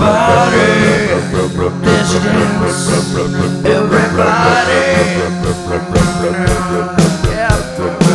body distance.